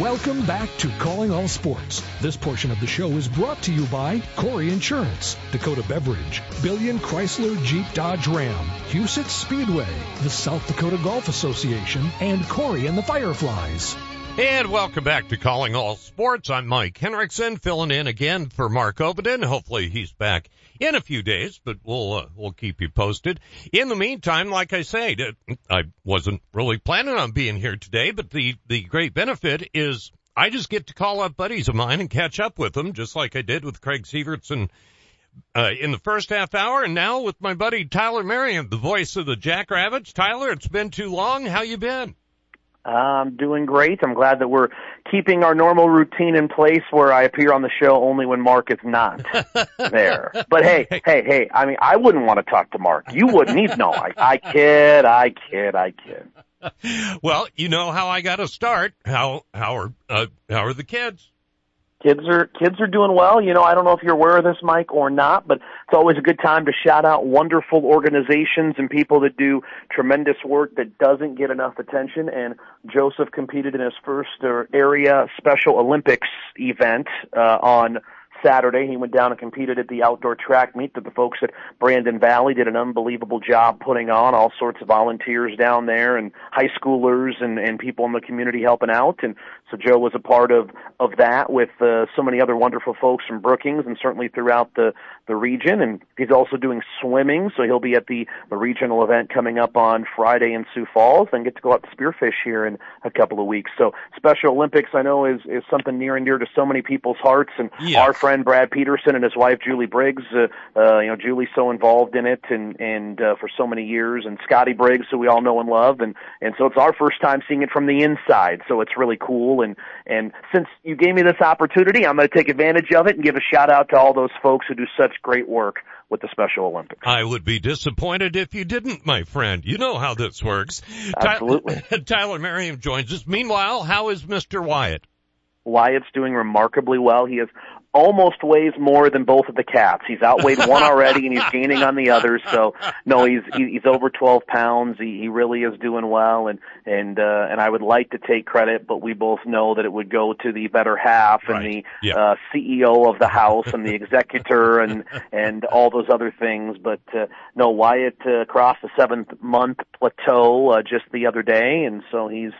Welcome back to Calling All Sports. This portion of the show is brought to you by Corey Insurance, Dakota Beverage, Billion Chrysler Jeep Dodge Ram, Huset Speedway, the South Dakota Golf Association, and Corey and the Fireflies. And welcome back to Calling All Sports. I'm Mike Henriksen, filling in again for Mark Ovenden. Hopefully he's back in a few days, but we'll uh, we'll keep you posted. In the meantime, like I say, I wasn't really planning on being here today, but the the great benefit is I just get to call up buddies of mine and catch up with them, just like I did with Craig Severson uh, in the first half hour, and now with my buddy Tyler Merriam, the voice of the Jackrabbits. Tyler, it's been too long. How you been? I'm doing great. I'm glad that we're keeping our normal routine in place where I appear on the show only when Mark is not there. But hey, hey, hey, I mean, I wouldn't want to talk to Mark. You wouldn't even know. I, I kid, I kid, I kid. Well, you know how I got to start. How, how are, uh, how are the kids? Kids are kids are doing well. You know, I don't know if you're aware of this, Mike, or not, but it's always a good time to shout out wonderful organizations and people that do tremendous work that doesn't get enough attention. And Joseph competed in his first uh, area Special Olympics event uh, on Saturday. He went down and competed at the outdoor track meet that the folks at Brandon Valley did an unbelievable job putting on. All sorts of volunteers down there and high schoolers and, and people in the community helping out. And so Joe was a part of of that with uh, so many other wonderful folks from Brookings and certainly throughout the the region. And he's also doing swimming, so he'll be at the the regional event coming up on Friday in Sioux Falls, and get to go out to spearfish here in a couple of weeks. So Special Olympics, I know, is is something near and dear to so many people's hearts. And yeah. our friend Brad Peterson and his wife Julie Briggs, uh, uh, you know, Julie's so involved in it and and uh, for so many years, and Scotty Briggs, who we all know and love, and and so it's our first time seeing it from the inside. So it's really cool. And and since you gave me this opportunity, I'm going to take advantage of it and give a shout out to all those folks who do such great work with the Special Olympics. I would be disappointed if you didn't, my friend. You know how this works. Absolutely. Tyler Merriam joins us. Meanwhile, how is Mr. Wyatt? Wyatt's doing remarkably well. He has almost weighs more than both of the cats. He's outweighed one already, and he's gaining on the other. So no, he's he's over 12 pounds. He he really is doing well, and and uh, and I would like to take credit, but we both know that it would go to the better half and right. the yeah. uh, CEO of the house and the executor and and all those other things. But uh, no, Wyatt uh, crossed the seventh month plateau uh, just the other day, and so he's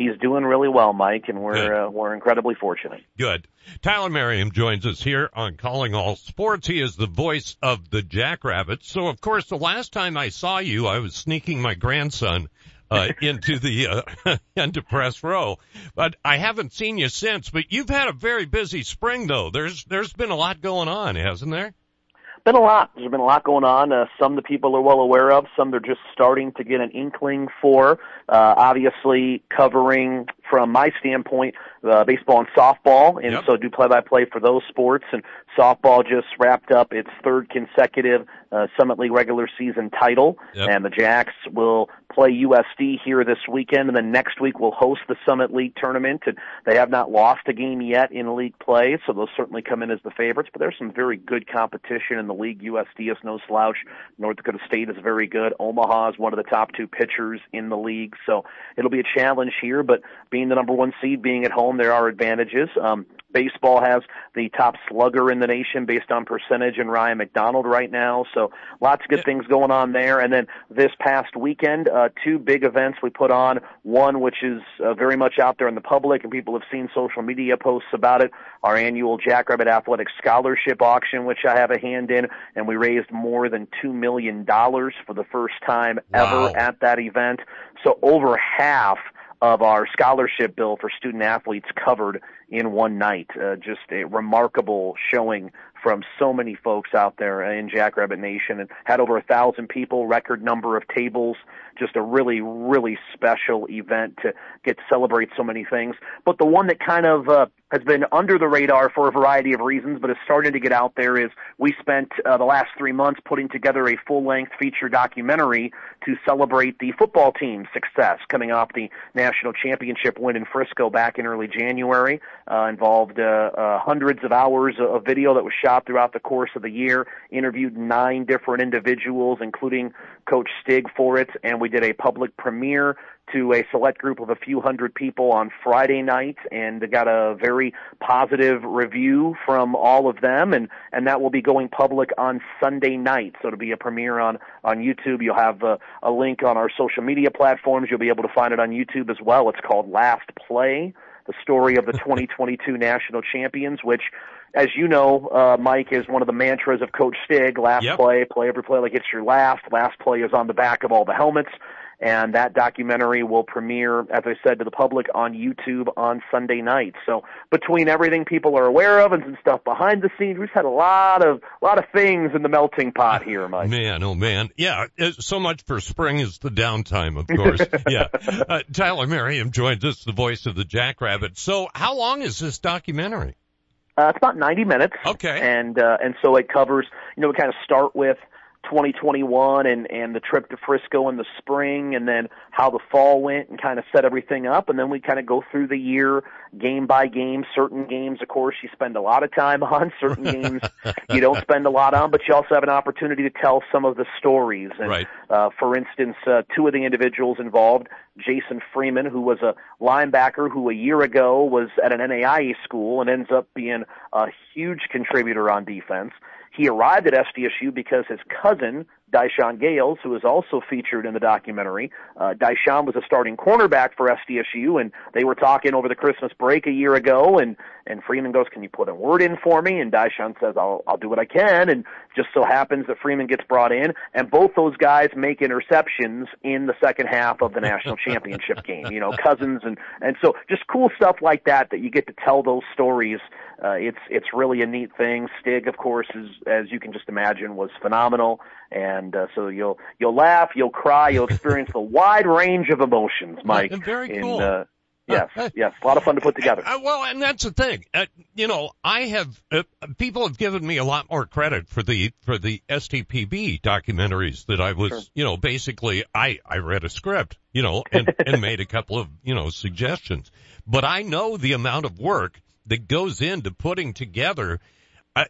he's doing really well, Mike, and we're uh, we're incredibly fortunate. Good. Tyler Merriam joins us here on Calling All Sports. He is the voice of the Jackrabbits. So, of course, the last time I saw you, I was sneaking my grandson uh, into the uh, into press row, but I haven't seen you since. But you've had a very busy spring, though. There's there's been a lot going on, hasn't there? been a lot. There's been a lot going on. Uh, some the people are well aware of. Some they're just starting to get an inkling for. Uh, obviously, covering from my standpoint, uh, baseball and softball, and Yep. so do play-by-play for those sports. And softball just wrapped up its third consecutive uh, Summit League regular season title, Yep. and the Jacks will play USD here this weekend, and then next week we'll host the Summit League tournament. And they have not lost a game yet in league play, so they'll certainly come in as the favorites. But there's some very good competition in the league. USD is no slouch. North Dakota State is very good. Omaha is one of the top two pitchers in the league, so it'll be a challenge here. But being the number one seed, being at home, there are advantages. Um, baseball has the top slugger in the nation based on percentage and Ryan McDonald right now. So lots of good things going on there. And then this past weekend, uh, two big events we put on. One, which is uh, very much out there in the public and people have seen social media posts about it. Our annual Jackrabbit Athletic Scholarship Auction, which I have a hand in, and we raised more than two million dollars for the first time Wow. ever at that event. So over half of our scholarship bill for student athletes covered in one night. Uh, just a remarkable showing from so many folks out there in Jackrabbit Nation and had over a thousand people, record number of tables. Just a really, really special event to get to celebrate so many things. But the one that kind of uh, has been under the radar for a variety of reasons, but is starting to get out there is we spent uh, the last three months putting together a full-length feature documentary to celebrate the football team's success coming off the national championship win in Frisco back in early January. Uh, involved uh, uh, hundreds of hours of video that was shot throughout the course of the year. Interviewed nine different individuals, including Coach Stig for it, and we did a public premiere to a select group of a few hundred people on Friday night, and got a very positive review from all of them, and and that will be going public on Sunday night. So it'll be a premiere on on YouTube. You'll have a, a link on our social media platforms. You'll be able to find it on YouTube as well. It's called Last Play the story of the 2022 national champions, which, as you know, uh, Mike, is one of the mantras of Coach Stig. Last Yep. play, play every play like it's your last. Last play is on the back of all the helmets. And that documentary will premiere, as I said, to the public on YouTube on Sunday night. So between everything people are aware of and some stuff behind the scenes, we've had a lot of, a lot of things in the melting pot here, Mike. Man, oh man. Yeah, uh, so much for spring is the downtime, of course. yeah. Uh, Tyler Merriam joins us, the voice of the Jackrabbit. So how long is this documentary? Uh, it's about 90 minutes. Okay. And uh, and so it covers, you know, we kind of start with 2021 and and the trip to Frisco in the spring, and then how the fall went, and kind of set everything up, and then we kind of go through the year game by game. Certain games, of course, you spend a lot of time on. Certain games you don't spend a lot on, but you also have an opportunity to tell some of the stories. And Right. uh, for instance, uh, two of the individuals involved, Jason Freeman, who was a linebacker who a year ago was at an NAIA school and ends up being a huge contributor on defense. He arrived at SDSU because his cousin, Dyshawn Gales, who is also featured in the documentary, uh, Dyshawn was a starting cornerback for SDSU, and they were talking over the Christmas break a year ago, and and Freeman goes, "Can you put a word in for me?" And Dyshawn says, "I'll I'll do what I can." And just so happens that Freeman gets brought in, and both those guys make interceptions in the second half of the national championship game. You know, cousins and and so just cool stuff like that that you get to tell those stories. Uh, it's it's really a neat thing. Stig, of course, is as you can just imagine, was phenomenal, and uh, so you'll you'll laugh, you'll cry, you'll experience a wide range of emotions, Mike. Very in, cool. Uh, yes, yes, a lot of fun to put together. Uh, well, and that's the thing. Uh, you know, I have uh, people have given me a lot more credit for the for the SDPB documentaries that I was, Sure. you know, basically I I read a script, you know, and and made a couple of, you know, suggestions. But I know the amount of work that goes into putting together I,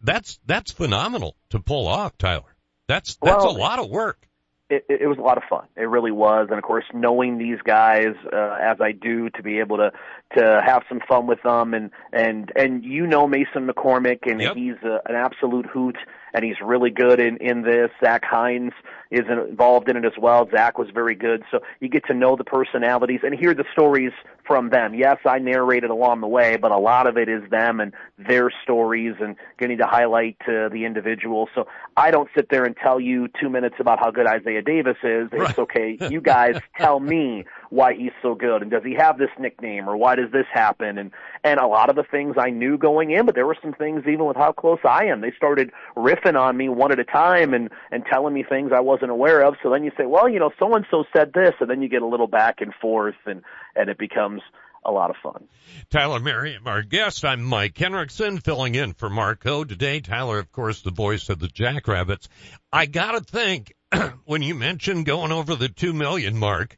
that's that's phenomenal to pull off, Tyler. That's that's Well, a lot of work. it, it was a lot of fun. It really was, and of course, knowing these guys uh, as I do, to be able to to have some fun with them, and and and you know Mason McCormick, and Yep. he's a, an absolute hoot, and he's really good in in this. Zach Heins is involved in it as well. Zach was very good, so you get to know the personalities and hear the stories from them. Yes, I narrated along the way, but a lot of it is them and their stories and getting to highlight uh, the individual. So I don't sit there and tell you two minutes about how good Isaiah Davis is. Right. It's okay. You guys tell me why he's so good and does he have this nickname or why does this happen and and a lot of the things I knew going in, but there were some things even with how close I am. They started riffing on me one at a time and and telling me things I wasn't aware of. So then you say, well, you know, so and so said this, and then you get a little back and forth, and and it becomes a lot of fun. Tyler Merriam, our guest. I'm Mike Henriksen, filling in for Marco today. Tyler, of course, the voice of the Jackrabbits. I gotta think, when you mentioned going over the two million mark,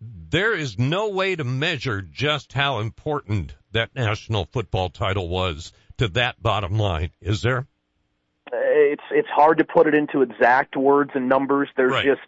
there is no way to measure just how important that national football title was to that bottom line, is there? it's it's hard to put it into exact words and numbers. There's Right. just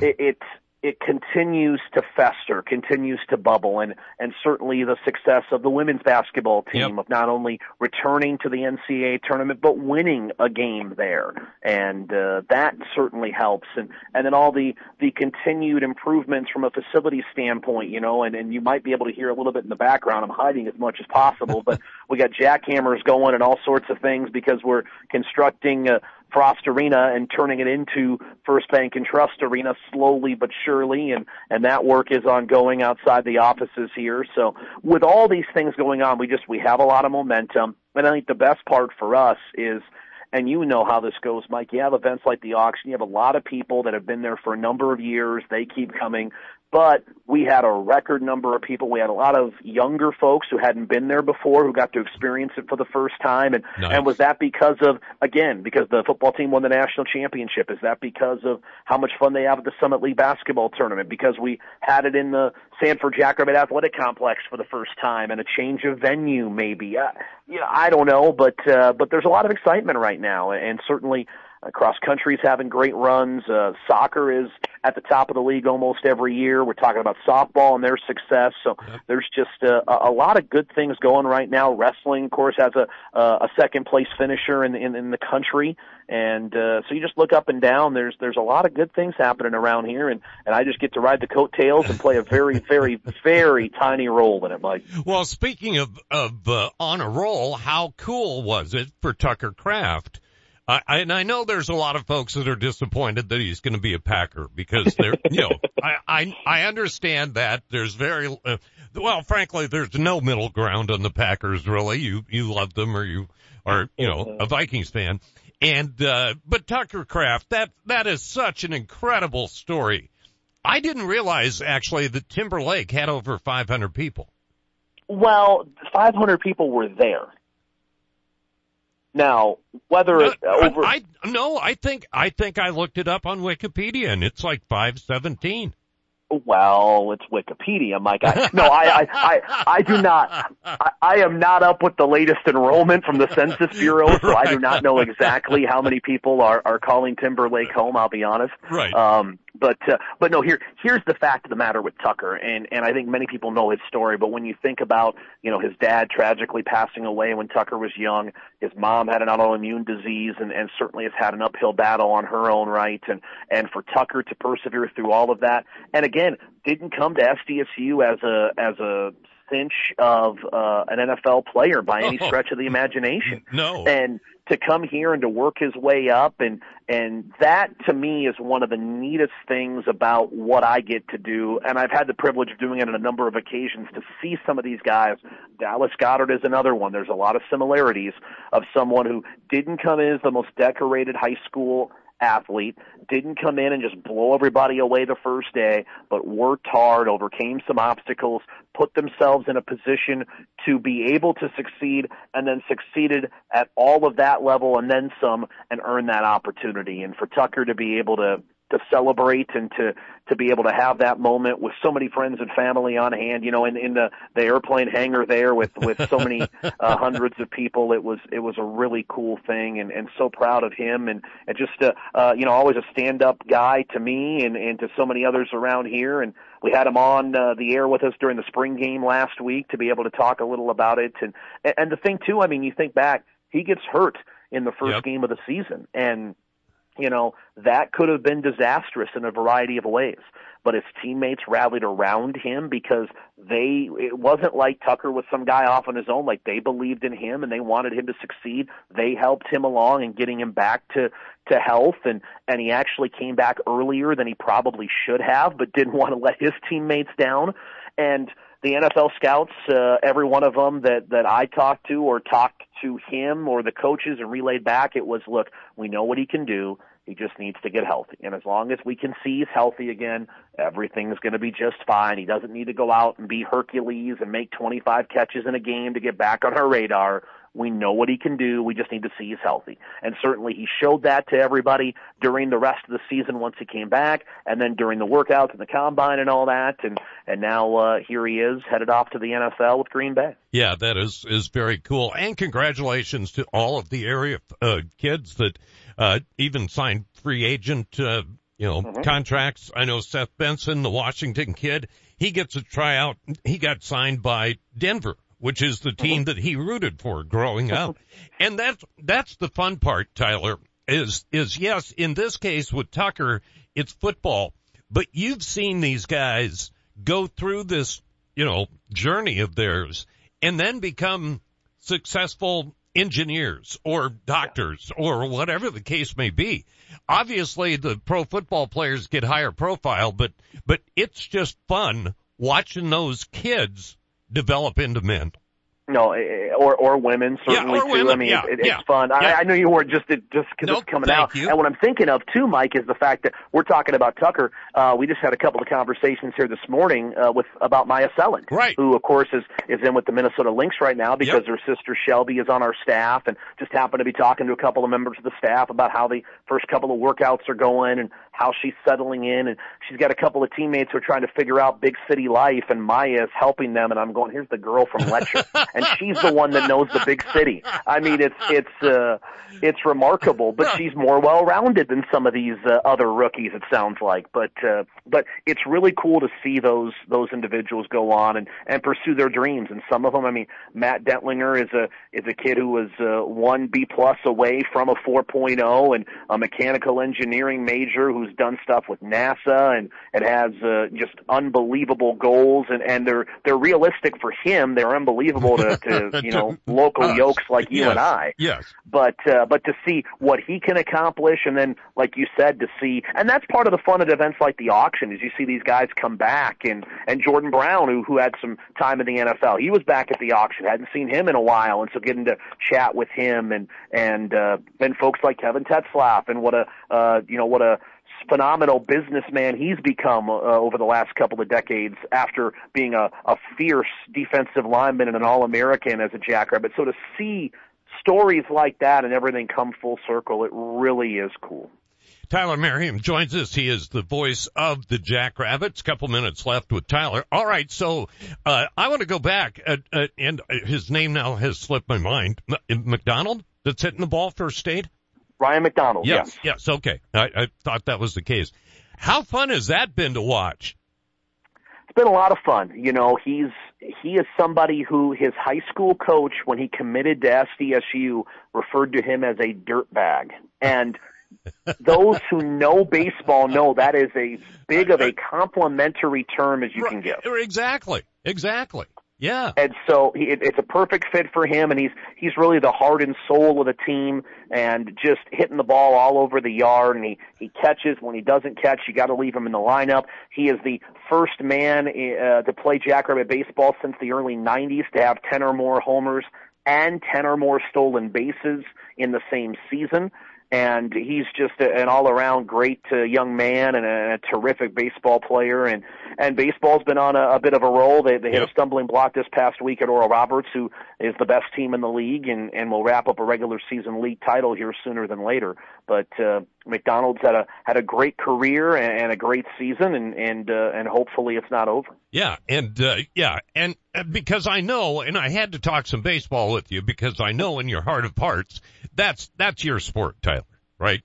it, it it continues to fester, continues to bubble, and and certainly the success of the women's basketball team Yep. of not only returning to the NCAA tournament but winning a game there, and uh, that certainly helps. And and then all the the continued improvements from a facility standpoint, you know, and and you might be able to hear a little bit in the background. I'm hiding as much as possible, but we got jackhammers going and all sorts of things because we're constructing. Uh, Frost Arena and turning it into First Bank and Trust Arena slowly but surely, and and that work is ongoing outside the offices here. So with all these things going on, we just we have a lot of momentum, and I think the best part for us is. And you know how this goes, Mike. You have events like the auction. You have a lot of people that have been there for a number of years. They keep coming. But we had a record number of people. We had a lot of younger folks who hadn't been there before who got to experience it for the first time. And, Nice. and was that because of, again, because the football team won the national championship? Is that because of how much fun they have at the Summit League basketball tournament? Because we had it in the Sanford Jackrabbit Athletic Complex for the first time and a change of venue maybe? Uh, you know, I don't know, but, uh, but there's a lot of excitement right now. And certainly, Uh, cross country's having great runs. Uh, soccer is at the top of the league almost every year. We're talking about softball and their success. So yep. there's just uh, a, a lot of good things going right now. Wrestling, of course, has a uh, a second place finisher in, in in the country, and uh, so you just look up and down. There's there's a lot of good things happening around here, and and I just get to ride the coattails and play a very very very tiny role in it, Mike. Well, speaking of of uh, on a roll, how cool was it for Tucker Kraft? I, I, and I know there's a lot of folks that are disappointed that he's going to be a Packer because they're, you know, I, I, I understand that there's very, uh, well, frankly, there's no middle ground on the Packers really. You, you love them or you are, you know, a Vikings fan. And, uh, but Tucker Kraft, that, that is such an incredible story. I didn't realize actually that Timber Lake had over 500 people. Well, 500 people were there. Now, whether no, over I, I no, I think I think I looked it up on Wikipedia and it's like 517. Well, it's Wikipedia, Mike. I, no, I, I, I, I do not. I, I am not up with the latest enrollment from the Census Bureau, so right. I do not know exactly how many people are are calling Timber Lake home. I'll be honest. Right. Um, but uh, but no, here here's the fact of the matter with Tucker, and and I think many people know his story. But when you think about you know his dad tragically passing away when Tucker was young, his mom had an autoimmune disease, and and certainly has had an uphill battle on her own right, and and for Tucker to persevere through all of that, and again didn't come to SDSU as a as a cinch of uh, an NFL player by any stretch of the imagination. No. And to come here and to work his way up and and that to me is one of the neatest things about what I get to do and I've had the privilege of doing it on a number of occasions to see some of these guys Dallas Goedert is another one there's a lot of similarities of someone who didn't come in as the most decorated high school athlete, didn't come in and just blow everybody away the first day, but worked hard, overcame some obstacles, put themselves in a position to be able to succeed, and then succeeded at all of that level and then some and earn that opportunity. And for Tucker to be able to to celebrate and to to be able to have that moment with so many friends and family on hand you know in in the the airplane hangar there with with so many uh, hundreds of people. It was it was a really cool thing and and so proud of him and and just uh, uh you know always a stand up guy to me and and to so many others around here. And we had him on uh, the air with us during the spring game last week to be able to talk a little about it. And and the thing too i mean you think back he gets hurt in the first yep. game of the season. And you know, that could have been disastrous in a variety of ways. But his teammates rallied around him because they, it wasn't like Tucker was some guy off on his own. Like they believed in him and they wanted him to succeed. They helped him along in getting him back to, to health and, and he actually came back earlier than he probably should have, but didn't want to let his teammates down. And, the NFL scouts, uh, every one of them that that I talked to or talked to him or the coaches and relayed back, it was, look, we know what he can do. He just needs to get healthy. And as long as we can see he's healthy again, everything's going to be just fine. He doesn't need to go out and be Hercules and make 25 catches in a game to get back on our radar. We know what he can do. We just need to see he's healthy. And certainly he showed that to everybody during the rest of the season once he came back and then during the workouts and the combine and all that. And, and now, uh, here he is headed off to the NFL with Green Bay. Yeah, that is, is very cool. And congratulations to all of the area, uh, kids that, uh, even signed free agent, uh, you know, mm-hmm. contracts. I know Seth Benson, the Washington kid, he gets a tryout. He got signed by Denver, which is the team mm-hmm. that he rooted for growing up. and that's, that's the fun part, Tyler, is, is yes, in this case with Tucker, it's football, but you've seen these guys go through this, you know, journey of theirs and then become successful engineers or doctors or whatever the case may be. Obviously the pro football players get higher profile, but, but it's just fun watching those kids develop into men. No, eh, eh, or or women certainly yeah, too. Women, I mean, yeah, it, it's yeah, fun. I, I know you weren't just just because nope, it's coming out. You. And what I'm thinking of too, Mike, is the fact that we're talking about Tucker. Uh, we just had a couple of conversations here this morning uh, with about Myah Selland, right? Who, of course, is is in with the Minnesota Lynx right now because yep. her sister Shelby is on our staff, and just happened to be talking to a couple of members of the staff about how the first couple of workouts are going and how she's settling in, and she's got a couple of teammates who are trying to figure out big city life, and Myah is helping them. And I'm going, here's the girl from Letcher. and she's the one that knows the big city. I mean, it's it's uh, it's remarkable, but she's more well-rounded than some of these uh, other rookies. It sounds like, but uh, but it's really cool to see those those individuals go on and and pursue their dreams. And some of them, I mean, Matt Dentlinger is a is a kid who was uh, one B plus away from a 4.0 and a mechanical engineering major who's done stuff with NASA and and has uh, just unbelievable goals and and they're they're realistic for him. They're unbelievable to, to you know local yokes like you Yes. and I Yes. but uh, but to see what he can accomplish, and then like you said, to see, and that's part of the fun at events like the auction is you see these guys come back, and and Jordan Brown, who who had some time in the NFL, he was back at the auction, hadn't seen him in a while, and so getting to chat with him, and and uh, and folks like Kevin Tetzlaff, and what a uh, you know what a phenomenal businessman he's become uh, over the last couple of decades after being a, a fierce defensive lineman and an All-American as a Jackrabbit. So to see stories like that and everything come full circle, it really is cool. Tyler Merriam joins us. He is the voice of the Jackrabbits. Couple minutes left with Tyler. All right, so uh, I want to go back, uh, uh, and his name now has slipped my mind. M- McDonald that's hitting the ball for state. Ryan McDonald, Yes, yes, okay. I, I thought that was the case. How fun has that been to watch? it's been a lot of fun. You know, he's he is somebody who his high school coach, when he committed to SDSU, referred to him as a dirtbag. And those who know baseball know that is a big of a complimentary term as you can give. Exactly, exactly. Yeah. and so he, it, it's a perfect fit for him and he's he's really the heart and soul of the team and just hitting the ball all over the yard and he he catches. When he doesn't catch you got to leave him in the lineup. He is the first man uh, to play jackrabbit baseball since the early 90s to have 10 or more homers and 10 or more stolen bases in the same season and he's just a, an all-around great uh, young man and a, a terrific baseball player. And and baseball's been on a, a bit of a roll. They they hit a stumbling block this past week at Oral Roberts, who is the best team in the league, and and will wrap up a regular season league title here sooner than later. But uh, McDonald's had a had a great career and, and a great season, and and uh, and hopefully it's not over. Yeah, and uh, yeah, and uh, because I know, and I had to talk some baseball with you because I know in your heart of hearts that's that's your sport, Tyler, right?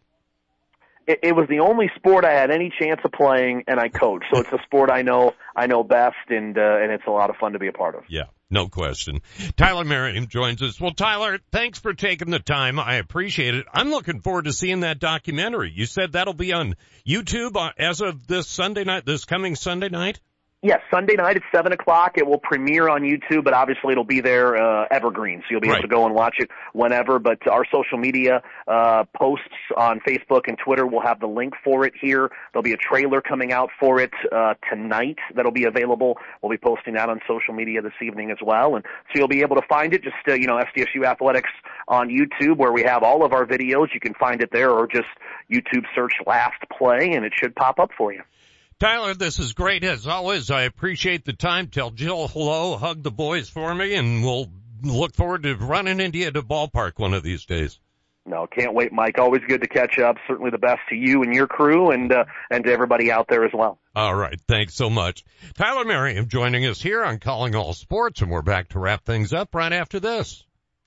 it, it was the only sport I had any chance of playing, and I coached. So it's a sport I know I know best, and uh, and it's a lot of fun to be a part of. Yeah, no question. Tyler Merriam joins us. Well, Tyler, thanks for taking the time. I appreciate it. I'm looking forward to seeing that documentary. You said that'll be on YouTube uh, as of this Sunday night, this coming Sunday night. Yes, Sunday night at seven o'clock. It will premiere on YouTube, but obviously it'll be there uh, evergreen, so you'll be Right. able to go and watch it whenever. But our social media uh, posts on Facebook and Twitter will have the link for it here. There'll be a trailer coming out for it uh, tonight that'll be available. We'll be posting that on social media this evening as well, and so you'll be able to find it. Just uh, you know, SDSU Athletics on YouTube, where we have all of our videos. You can find it there, or just YouTube search "Last Play," and it should pop up for you. Tyler, this is great as always. I appreciate the time. Tell Jill hello, hug the boys for me, and we'll look forward to running into you at the ballpark one of these days. No, can't wait, Mike. Always good to catch up. Certainly the best to you and your crew, and uh, and to everybody out there as well. All right. Thanks so much. Tyler Merriam joining us here on Calling All Sports, and we're back to wrap things up right after this.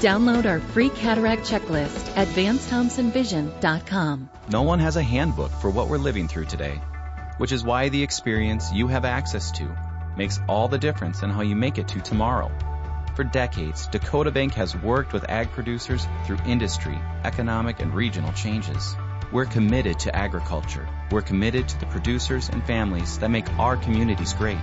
Download our free cataract checklist at VanceThompsonVision.com. No one has a handbook for what we're living through today, which is why the experience you have access to makes all the difference in how you make it to tomorrow. For decades, Dakota Bank has worked with ag producers through industry, economic, and regional changes. We're committed to agriculture. We're committed to the producers and families that make our communities great.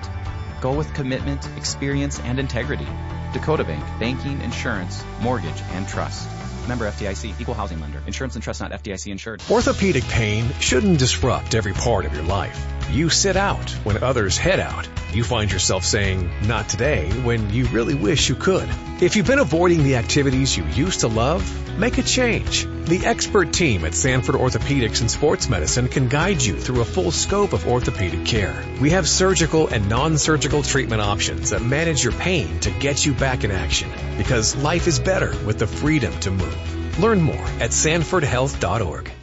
Go with commitment, experience, and integrity. Dakota Bank, banking, insurance, mortgage, and trust. Member FDIC, equal housing lender. Insurance and trust not FDIC insured. Orthopedic pain shouldn't disrupt every part of your life. You sit out when others head out. You find yourself saying, not today, when you really wish you could. If you've been avoiding the activities you used to love, make a change. The expert team at Sanford Orthopedics and Sports Medicine can guide you through a full scope of orthopedic care. We have surgical and non-surgical treatment options that manage your pain to get you back in action because life is better with the freedom to move. Learn more at sanfordhealth.org.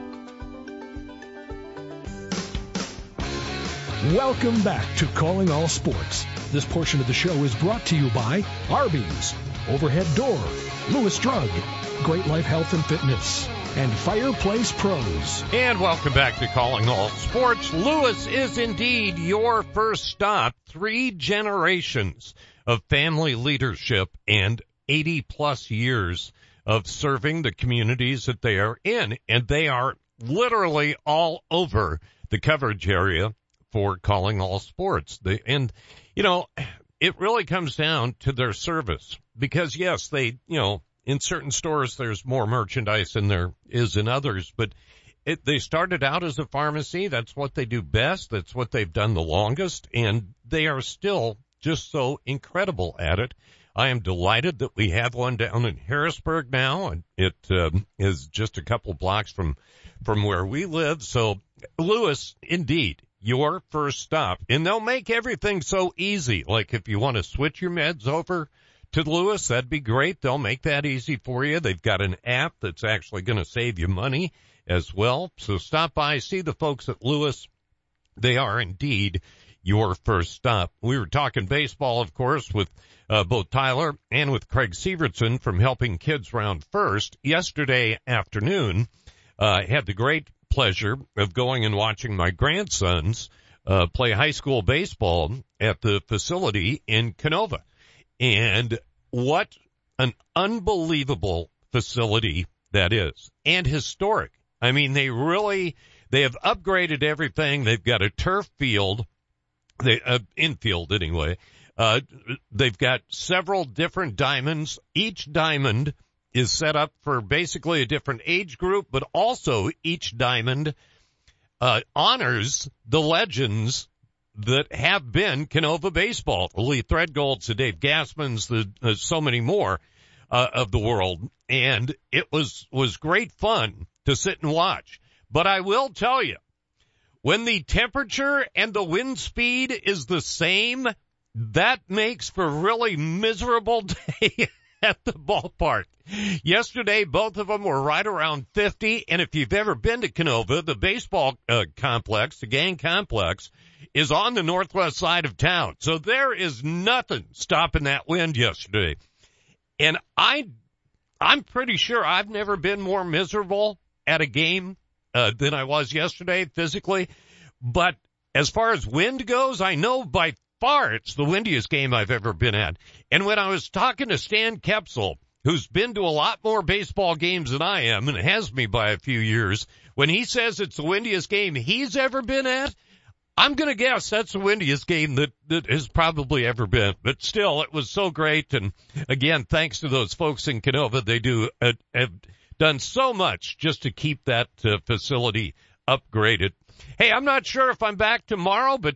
Welcome back to Calling All Sports. This portion of the show is brought to you by Arby's, Overhead Door, Lewis Drug, Great Life Health and Fitness, and Fireplace Pros. And welcome back to Calling All Sports. Lewis is indeed your first stop. Three generations of family leadership and 80 plus years of serving the communities that they are in. And they are literally all over the coverage area for calling all sports. They, and you know, it really comes down to their service because yes, they, you know, in certain stores there's more merchandise than there is in others, but it, they started out as a pharmacy. That's what they do best. That's what they've done the longest and they are still just so incredible at it. I am delighted that we have one down in Harrisburg now and it um, is just a couple blocks from, from where we live. So Lewis, indeed, your first stop. And they'll make everything so easy. Like if you want to switch your meds over to Lewis, that'd be great. They'll make that easy for you. They've got an app that's actually going to save you money as well. So stop by, see the folks at Lewis. They are indeed your first stop. We were talking baseball, of course, with uh, both Tyler and with Craig Severson from Helping Kids Round First yesterday afternoon. Uh, had the great pleasure of going and watching my grandsons uh, play high school baseball at the facility in Canova. And what an unbelievable facility that is and historic. I mean, they really, they have upgraded everything. They've got a turf field, they, uh, infield anyway. Uh, they've got several different diamonds. Each diamond is set up for basically a different age group, but also each diamond uh, honors the legends that have been Canova baseball. Lee Threadgolds, the Dave Gassmans, the uh, so many more uh, of the world, and it was was great fun to sit and watch. But I will tell you, when the temperature and the wind speed is the same, that makes for really miserable day at the ballpark. Yesterday, both of them were right around 50. And if you've ever been to Canova, the baseball uh, complex, the gang complex, is on the northwest side of town. So there is nothing stopping that wind yesterday. And I, I'm pretty sure I've never been more miserable at a game uh, than I was yesterday physically. But as far as wind goes, I know by far it's the windiest game I've ever been at. And when I was talking to Stan Kepsel, who's been to a lot more baseball games than I am and has me by a few years, when he says it's the windiest game he's ever been at, I'm going to guess that's the windiest game that, that has probably ever been. But still, it was so great. And again, thanks to those folks in Canova, they do uh, have done so much just to keep that uh, facility upgraded. Hey, I'm not sure if I'm back tomorrow, but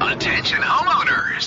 Attention homeowners!